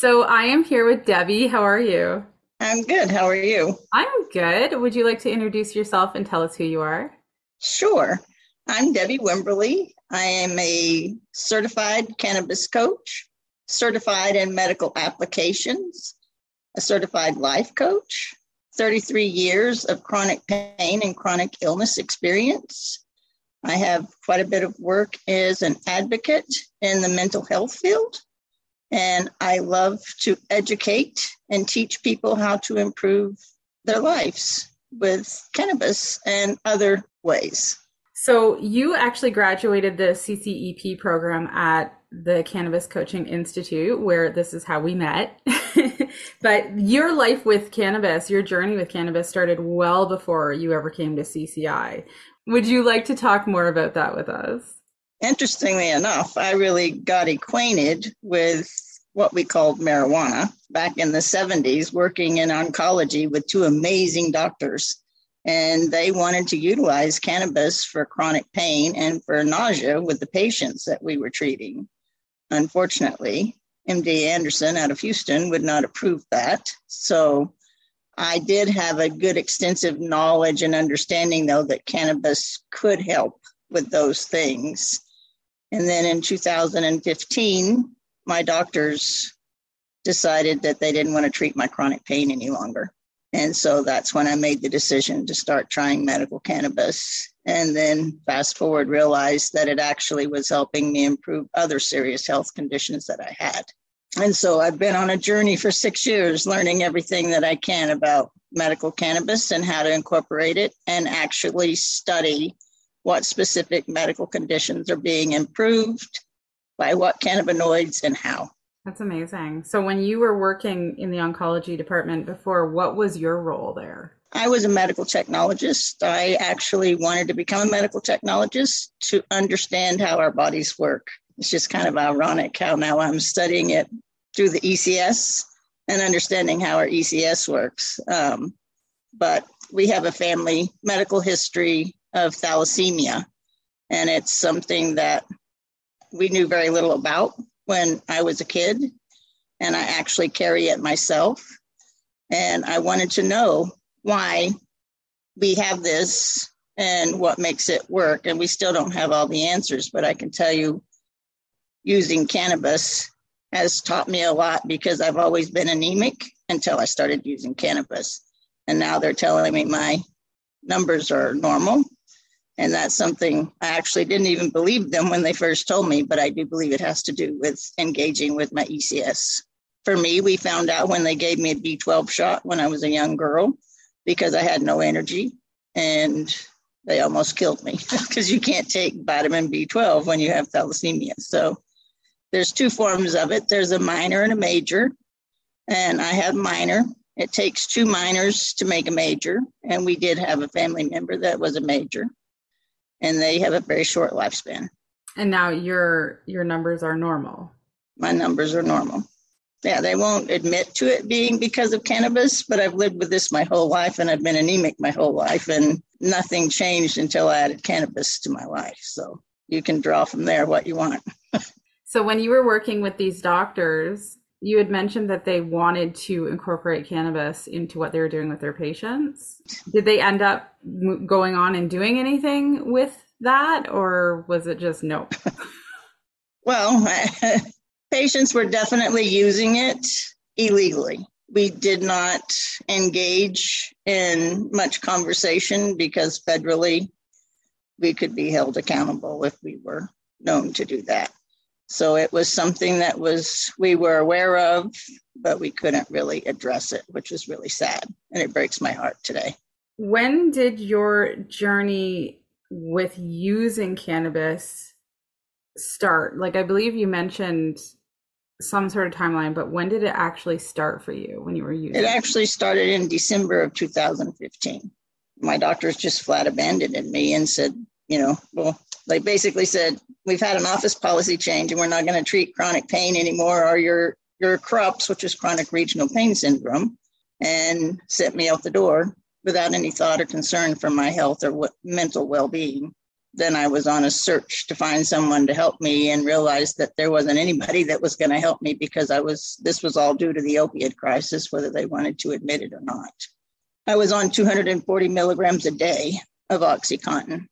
So I am here with Debi. How are you? I'm good. How are you? I'm good. Would you like to introduce yourself and tell us who you are? Sure. I'm Debi Wimberley. I am a certified cannabis coach, certified in medical applications, a certified life coach, 33 years of chronic pain and chronic illness experience. I have quite a bit of work as an advocate in the mental health field, and I love to educate and teach people how to improve their lives with cannabis and other ways. So, you actually graduated the CCEP program at the Cannabis Coaching Institute, where this is how we met. but your life with cannabis, your journey with cannabis started well before you ever came to CCI. Would you like to talk more about that with us? Interestingly enough, I really got acquainted with what we called marijuana back in the 70s, working in oncology with two amazing doctors. And they wanted to utilize cannabis for chronic pain and for nausea with the patients that we were treating. Unfortunately, MD Anderson out of Houston would not approve that. So I did have a good extensive knowledge and understanding, though, that cannabis could help with those things. And then in 2015, my doctors decided that they didn't want to treat my chronic pain any longer. And so that's when I made the decision to start trying medical cannabis. And then fast forward, realized that it actually was helping me improve other serious health conditions that I had. And so I've been on a journey for six years, learning everything that I can about medical cannabis and how to incorporate it and actually study what specific medical conditions are being improved by what cannabinoids and how. That's amazing. So, when you were working in the oncology department before, what was your role there? I was a medical technologist. I actually wanted to become a medical technologist to understand how our bodies work. It's just kind of ironic how now I'm studying it through the ECS and understanding how our ECS works. Um, but we have a family medical history of thalassemia, and it's something that we knew very little about when I was a kid, and I actually carry it myself. And I wanted to know why we have this and what makes it work. And we still don't have all the answers, but I can tell you using cannabis has taught me a lot because I've always been anemic until I started using cannabis. And now they're telling me my numbers are normal. And that's something I actually didn't even believe them when they first told me, but I do believe it has to do with engaging with my ECS. For me, we found out when they gave me a B12 shot when I was a young girl because I had no energy and they almost killed me because you can't take vitamin B12 when you have thalassemia. So there's two forms of it there's a minor and a major. And I have minor. It takes two minors to make a major. And we did have a family member that was a major. And they have a very short lifespan. And now your your numbers are normal. My numbers are normal. Yeah, they won't admit to it being because of cannabis, but I've lived with this my whole life and I've been anemic my whole life and nothing changed until I added cannabis to my life. So you can draw from there what you want. So when you were working with these doctors, you had mentioned that they wanted to incorporate cannabis into what they were doing with their patients. Did they end up going on and doing anything with that, or was it just nope? well, patients were definitely using it illegally. We did not engage in much conversation because federally we could be held accountable if we were known to do that. So it was something that was we were aware of, but we couldn't really address it, which was really sad. And it breaks my heart today. When did your journey with using cannabis start? Like I believe you mentioned some sort of timeline, but when did it actually start for you when you were using it? It actually started in December of 2015. My doctors just flat abandoned me and said, you know, well, they basically said, we've had an office policy change and we're not going to treat chronic pain anymore or your, your CRUPS, which is chronic regional pain syndrome, and sent me out the door without any thought or concern for my health or what, mental well being. then I was on a search to find someone to help me and realized that there wasn't anybody that was going to help me because I was this was all due to the opiate crisis, whether they wanted to admit it or not. I was on 240 milligrams a day of Oxycontin.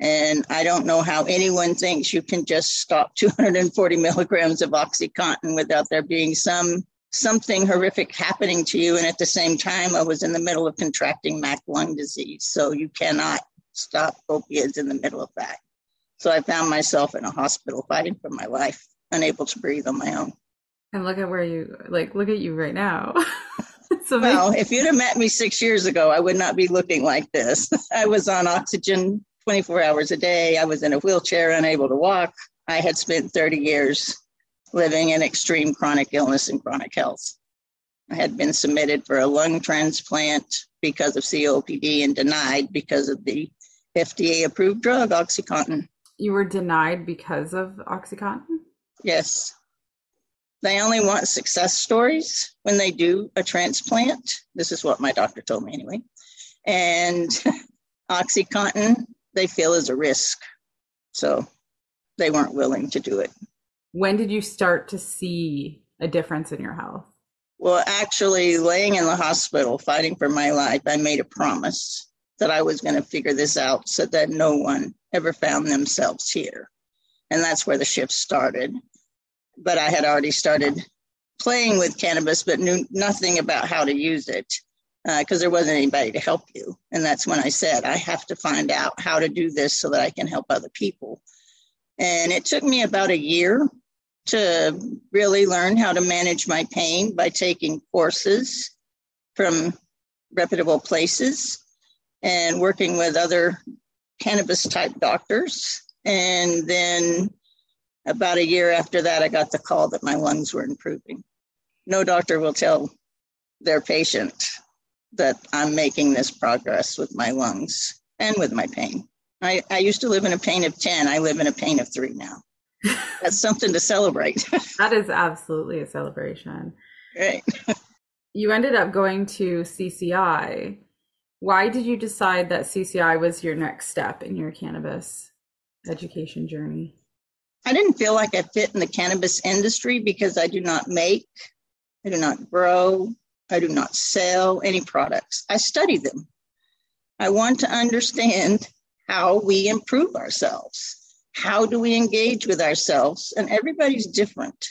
And I don't know how anyone thinks you can just stop 240 milligrams of Oxycontin without there being some something horrific happening to you. And at the same time, I was in the middle of contracting MAC lung disease. So you cannot stop opiates in the middle of that. So I found myself in a hospital fighting for my life, unable to breathe on my own. And look at where you like look at you right now. well, if you'd have met me six years ago, I would not be looking like this. I was on oxygen 24 hours a day. I was in a wheelchair, unable to walk. I had spent 30 years living in extreme chronic illness and chronic health. I had been submitted for a lung transplant because of COPD and denied because of the FDA approved drug, Oxycontin. You were denied because of Oxycontin? Yes. They only want success stories when they do a transplant. This is what my doctor told me anyway. And Oxycontin, they feel is a risk. So they weren't willing to do it. When did you start to see a difference in your health? Well, actually, laying in the hospital fighting for my life, I made a promise that I was going to figure this out so that no one ever found themselves here. And that's where the shift started. But I had already started playing with cannabis, but knew nothing about how to use it because uh, there wasn't anybody to help you. And that's when I said, I have to find out how to do this so that I can help other people. And it took me about a year to really learn how to manage my pain by taking courses from reputable places and working with other cannabis type doctors. And then about a year after that, I got the call that my lungs were improving. No doctor will tell their patient that I'm making this progress with my lungs and with my pain. I, I used to live in a pain of 10. I live in a pain of three now. That's something to celebrate. that is absolutely a celebration. Right. you ended up going to CCI. Why did you decide that CCI was your next step in your cannabis education journey? I didn't feel like I fit in the cannabis industry because I do not make, I do not grow, I do not sell any products. I study them. I want to understand how we improve ourselves how do we engage with ourselves? And everybody's different.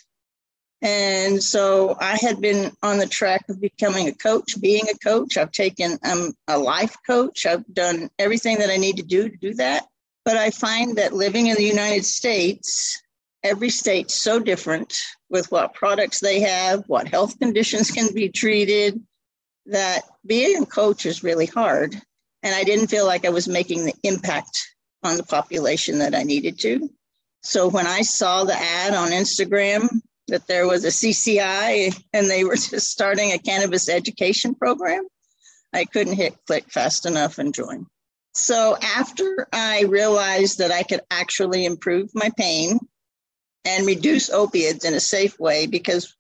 And so I had been on the track of becoming a coach, being a coach. I've taken, I'm a life coach. I've done everything that I need to do to do that. But I find that living in the United States, every state's so different with what products they have, what health conditions can be treated, that being a coach is really hard. And I didn't feel like I was making the impact on the population that I needed to. So when I saw the ad on Instagram that there was a CCI and they were just starting a cannabis education program, I couldn't hit click fast enough and join. So after I realized that I could actually improve my pain and reduce opiates in a safe way, because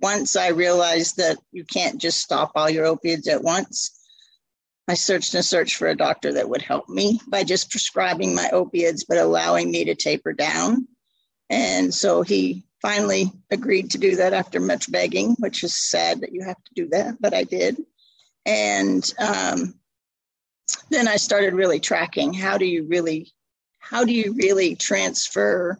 once I realized that you can't just stop all your opiates at once, I searched and searched for a doctor that would help me by just prescribing my opiates, but allowing me to taper down. And so he finally agreed to do that after much begging, which is sad that you have to do that, but I did. And um, then I started really tracking how do you really, how do you really transfer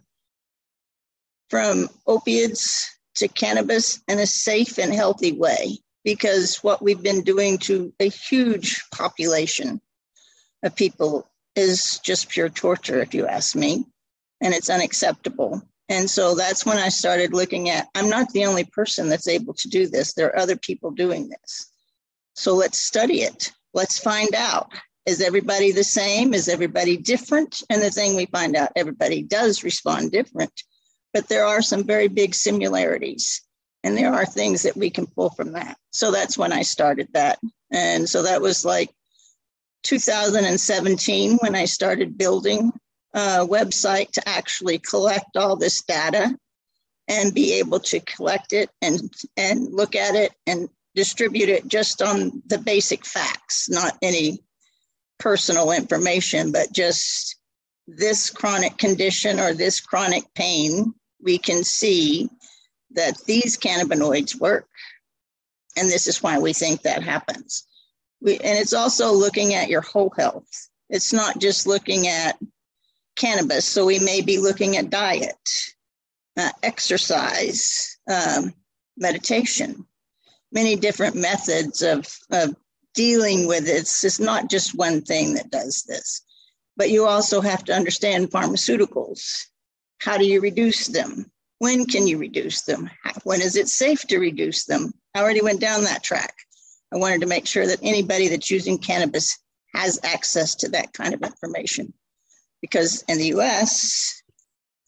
from opiates to cannabis in a safe and healthy way? because what we've been doing to a huge population of people is just pure torture, if you ask me, and it's unacceptable. And so that's when I started looking at I'm not the only person that's able to do this. There are other people doing this. So let's study it. Let's find out. Is everybody the same? Is everybody different? And the thing we find out, everybody does respond different, but there are some very big similarities. And there are things that we can pull from that. So that's when I started that. And so that was like 2017 when I started building a website to actually collect all this data and be able to collect it and and look at it and distribute it just on the basic facts, not any personal information, but just this chronic condition or this chronic pain, we can see that these cannabinoids work. And this is why we think that happens. We, and it's also looking at your whole health. It's not just looking at cannabis. So we may be looking at diet, uh, exercise, um, meditation, many different methods of, of dealing with it. It's not just one thing that does this. But you also have to understand pharmaceuticals. How do you reduce them? When can you reduce them? When is it safe to reduce them? I already went down that track. I wanted to make sure that anybody that's using cannabis has access to that kind of information. Because in the US,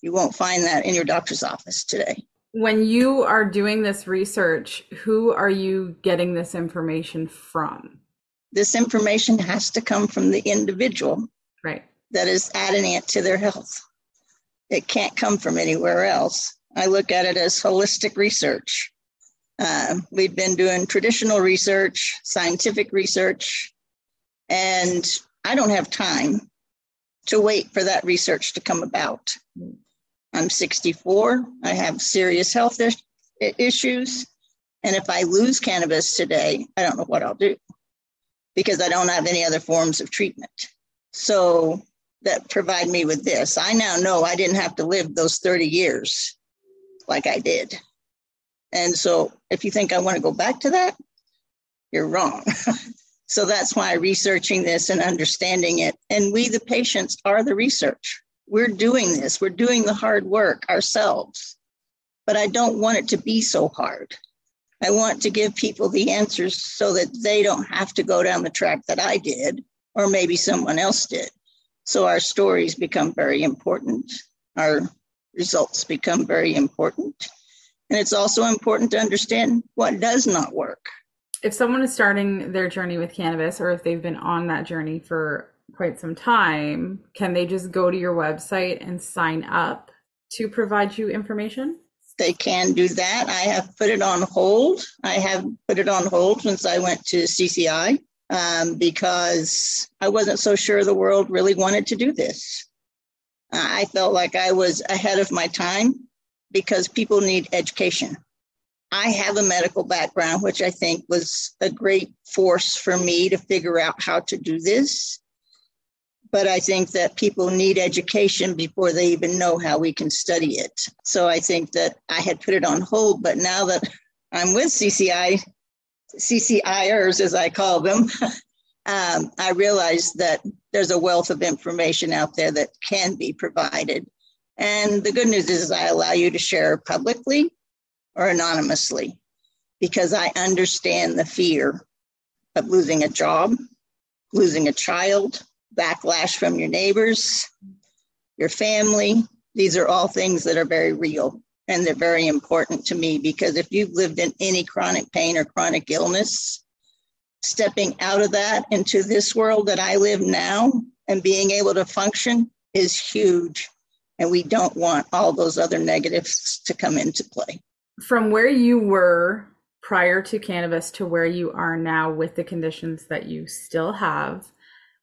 you won't find that in your doctor's office today. When you are doing this research, who are you getting this information from? This information has to come from the individual right. that is adding to their health. It can't come from anywhere else. I look at it as holistic research. Uh, we've been doing traditional research, scientific research, and I don't have time to wait for that research to come about. I'm 64. I have serious health issues. And if I lose cannabis today, I don't know what I'll do because I don't have any other forms of treatment. So that provide me with this. I now know I didn't have to live those 30 years like I did. And so if you think I want to go back to that, you're wrong. so that's why researching this and understanding it. And we, the patients, are the research. We're doing this, we're doing the hard work ourselves. But I don't want it to be so hard. I want to give people the answers so that they don't have to go down the track that I did, or maybe someone else did. So our stories become very important. Our results become very important. And it's also important to understand what does not work. If someone is starting their journey with cannabis, or if they've been on that journey for quite some time, can they just go to your website and sign up to provide you information? They can do that. I have put it on hold. I have put it on hold since I went to CCI um, because I wasn't so sure the world really wanted to do this. I felt like I was ahead of my time because people need education. I have a medical background, which I think was a great force for me to figure out how to do this. But I think that people need education before they even know how we can study it. So I think that I had put it on hold, but now that I'm with CCI, CCIers, as I call them, um, I realize that there's a wealth of information out there that can be provided. And the good news is, I allow you to share publicly or anonymously because I understand the fear of losing a job, losing a child, backlash from your neighbors, your family. These are all things that are very real and they're very important to me because if you've lived in any chronic pain or chronic illness, stepping out of that into this world that I live now and being able to function is huge. And we don't want all those other negatives to come into play. From where you were prior to cannabis to where you are now with the conditions that you still have,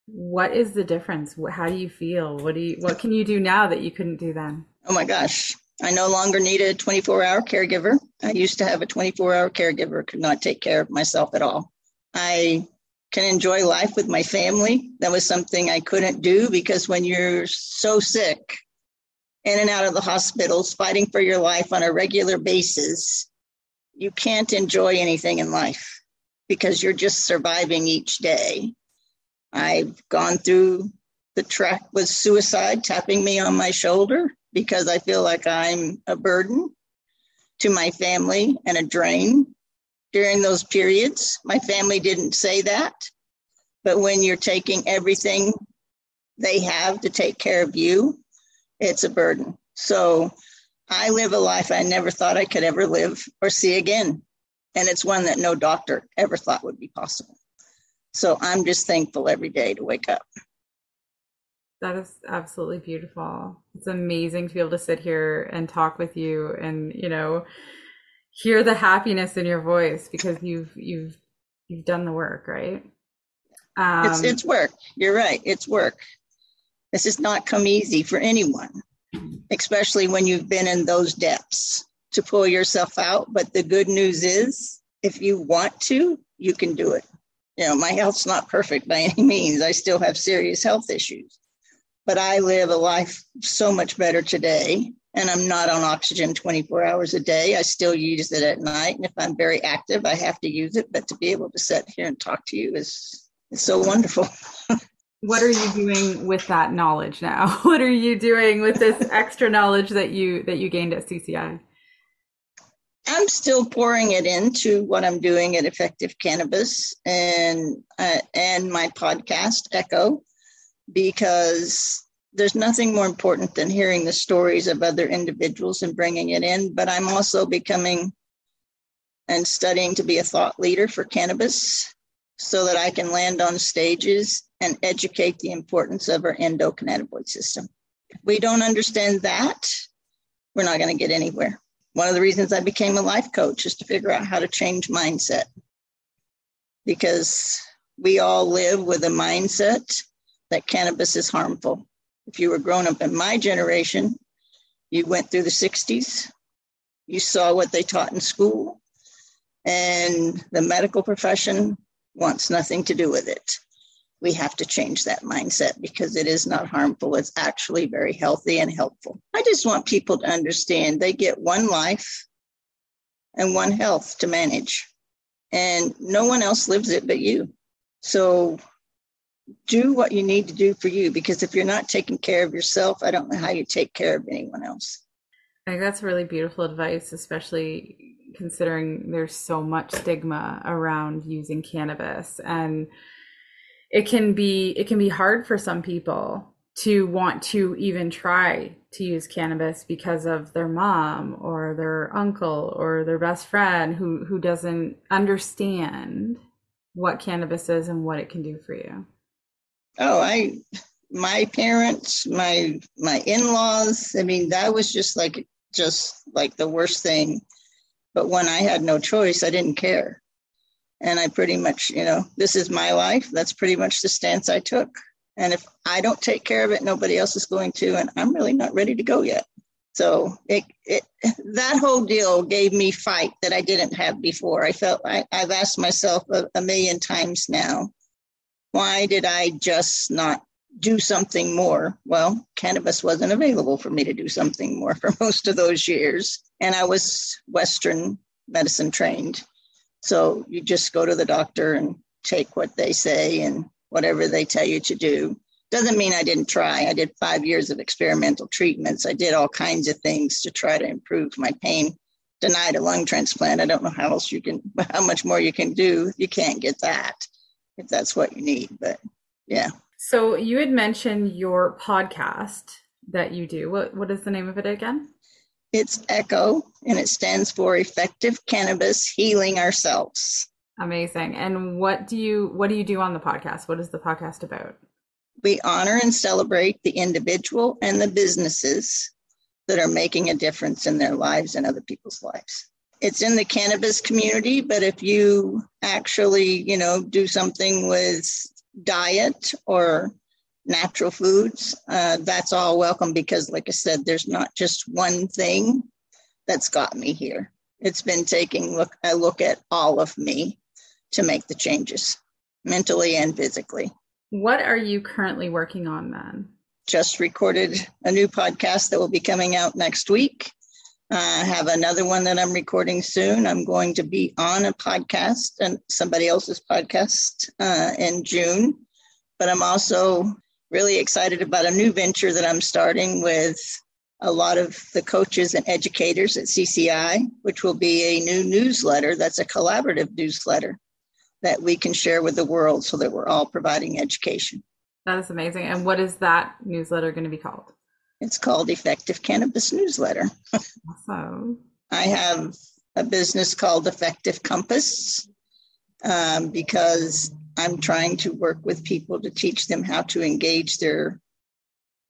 what is the difference? How do you feel? What do you what can you do now that you couldn't do then? Oh my gosh. I no longer need a 24 hour caregiver. I used to have a 24 hour caregiver, could not take care of myself at all. I can enjoy life with my family. That was something I couldn't do because when you're so sick, in and out of the hospitals, fighting for your life on a regular basis, you can't enjoy anything in life because you're just surviving each day. I've gone through the track with suicide tapping me on my shoulder because I feel like I'm a burden to my family and a drain during those periods. My family didn't say that, but when you're taking everything they have to take care of you, it's a burden. So I live a life I never thought I could ever live or see again. And it's one that no doctor ever thought would be possible. So I'm just thankful every day to wake up. That is absolutely beautiful. It's amazing to be able to sit here and talk with you and, you know, hear the happiness in your voice because you've you've you've done the work, right? Um, it's it's work. You're right. It's work. This has not come easy for anyone, especially when you've been in those depths to pull yourself out. But the good news is, if you want to, you can do it. You know, my health's not perfect by any means. I still have serious health issues, but I live a life so much better today. And I'm not on oxygen 24 hours a day. I still use it at night. And if I'm very active, I have to use it. But to be able to sit here and talk to you is, is so wonderful. what are you doing with that knowledge now? What are you doing with this extra knowledge that you that you gained at CCI? I'm still pouring it into what I'm doing at Effective Cannabis and uh, and my podcast Echo because there's nothing more important than hearing the stories of other individuals and bringing it in. But I'm also becoming and studying to be a thought leader for cannabis so that I can land on stages and educate the importance of our endocannabinoid system. If we don't understand that, we're not going to get anywhere. One of the reasons I became a life coach is to figure out how to change mindset because we all live with a mindset that cannabis is harmful. If you were grown up in my generation, you went through the 60s, you saw what they taught in school, and the medical profession wants nothing to do with it we have to change that mindset because it is not harmful. It's actually very healthy and helpful. I just want people to understand they get one life and one health to manage, and no one else lives it but you. So do what you need to do for you because if you're not taking care of yourself, I don't know how you take care of anyone else. I think that's really beautiful advice, especially considering there's so much stigma around using cannabis and it can be it can be hard for some people to want to even try to use cannabis because of their mom or their uncle or their best friend who who doesn't understand what cannabis is and what it can do for you. Oh, I my parents, my my in-laws, I mean that was just like just like the worst thing. But when I had no choice, I didn't care and I pretty much, you know, this is my life. That's pretty much the stance I took. And if I don't take care of it, nobody else is going to, and I'm really not ready to go yet. So it, it that whole deal gave me fight that I didn't have before. I felt I, I've asked myself a, a million times now, why did I just not do something more? Well, cannabis wasn't available for me to do something more for most of those years. And I was Western medicine trained. So you just go to the doctor and take what they say and whatever they tell you to do. Doesn't mean I didn't try. I did five years of experimental treatments. I did all kinds of things to try to improve my pain. Denied a lung transplant. I don't know how else you can, how much more you can do. You can't get that if that's what you need. But yeah. So you had mentioned your podcast that you do. What what is the name of it again? It's ECHO, and it stands for Effective Cannabis Healing Ourselves. Amazing. And what do you what do you do on the podcast? What is the podcast about? We honor and celebrate the individual and the businesses that are making a difference in their lives and other people's lives. It's in the cannabis community, but if you actually, you know, do something with diet or natural foods, uh, that's all welcome because, like I said, there's not just one thing that's got me here. It's been taking look a look at all of me to make the changes, mentally and physically. What are you currently working on then? Just recorded a new podcast that will be coming out next week. I have another one that I'm recording soon. I'm going to be on a podcast and somebody else's podcast uh, in June, but I'm also really excited about a new venture that I'm starting with a lot of the coaches and educators at CCI, which will be a new newsletter that's a collaborative newsletter that we can share with the world so that we're all providing education. That is amazing. And what is that newsletter going to be called? It's called Effective Cannabis Newsletter. Awesome. I have a business called Effective Compass um, because I'm trying to work with people to teach them how to engage their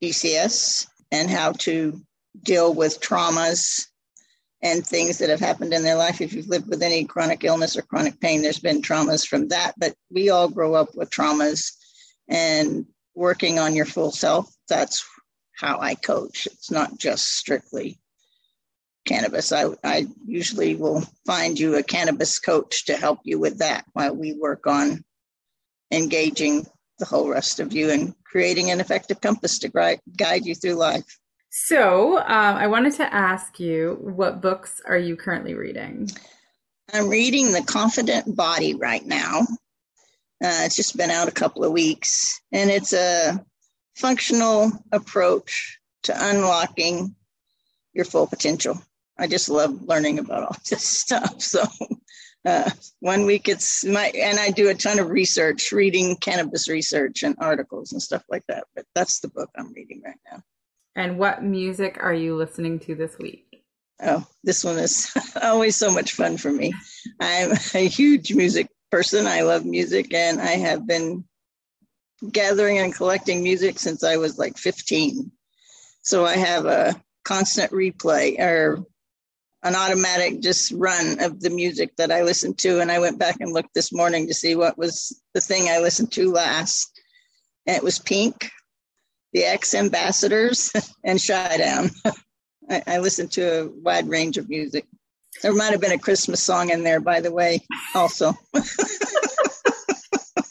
ECS and how to deal with traumas and things that have happened in their life. If you've lived with any chronic illness or chronic pain, there's been traumas from that, but we all grow up with traumas. And working on your full self. That's how I coach. It's not just strictly cannabis. I, I usually will find you a cannabis coach to help you with that while we work on engaging the whole rest of you and creating an effective compass to guide you through life. So, um, I wanted to ask you what books are you currently reading? I'm reading The Confident Body right now. Uh, it's just been out a couple of weeks, and it's a functional approach to unlocking your full potential. I just love learning about all this stuff. So, uh, one week it's my, and I do a ton of research, reading cannabis research and articles and stuff like that. But that's the book I'm reading right now. And what music are you listening to this week? Oh, this one is always so much fun for me. I'm a huge music person. I love music and I have been gathering and collecting music since I was like 15. So I have a constant replay or an automatic just run of the music that I listen to. And I went back and looked this morning to see what was the thing I listened to last. And it was Pink, the X Ambassadors, and Down. I, I listened to a wide range of music. There might have been a Christmas song in there, by the way, also.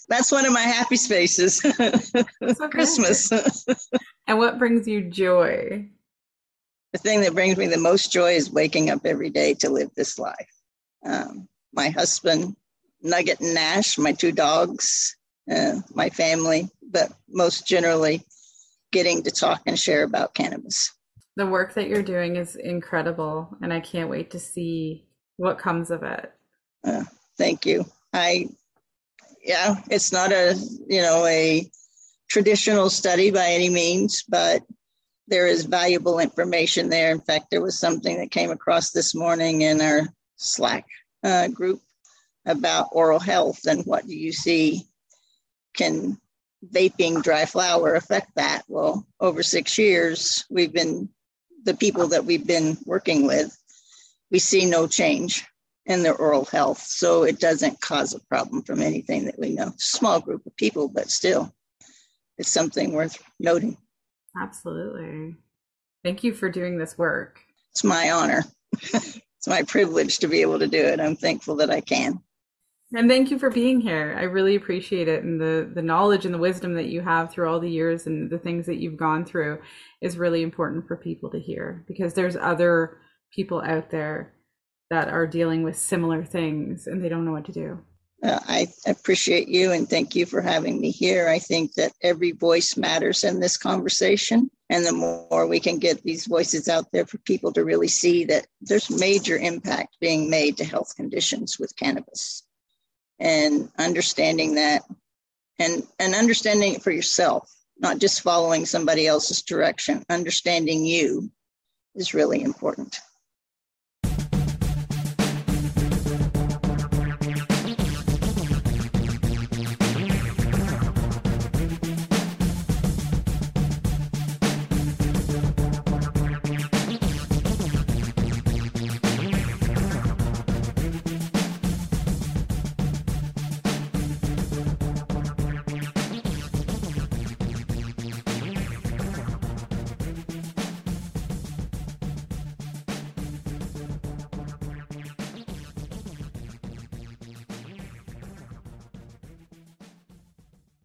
That's one of my happy spaces. It's so Christmas. and what brings you joy? The thing that brings me the most joy is waking up every day to live this life. Um, my husband, Nugget and Nash, my two dogs, uh, my family, but most generally, getting to talk and share about cannabis the work that you're doing is incredible and i can't wait to see what comes of it uh, thank you i yeah it's not a you know a traditional study by any means but there is valuable information there. In fact there was something that came across this morning in our slack uh, group about oral health and what do you see can vaping dry flower affect that? Well over six years we've been the people that we've been working with, we see no change in their oral health. So it doesn't cause a problem from anything that we know. Small group of people, but still, it's something worth noting. Absolutely. Thank you for doing this work. It's my honor. it's my privilege to be able to do it. I'm thankful that I can. And thank you for being here. I really appreciate it. And the, the knowledge and the wisdom that you have through all the years and the things that you've gone through is really important for people to hear because there's other people out there that are dealing with similar things and they don't know what to do. Uh, I appreciate you and thank you for having me here. I think that every voice matters in this conversation. And the more we can get these voices out there for people to really see that there's major impact being made to health conditions with cannabis and understanding that and and understanding it for yourself not just following somebody else's direction understanding you is really important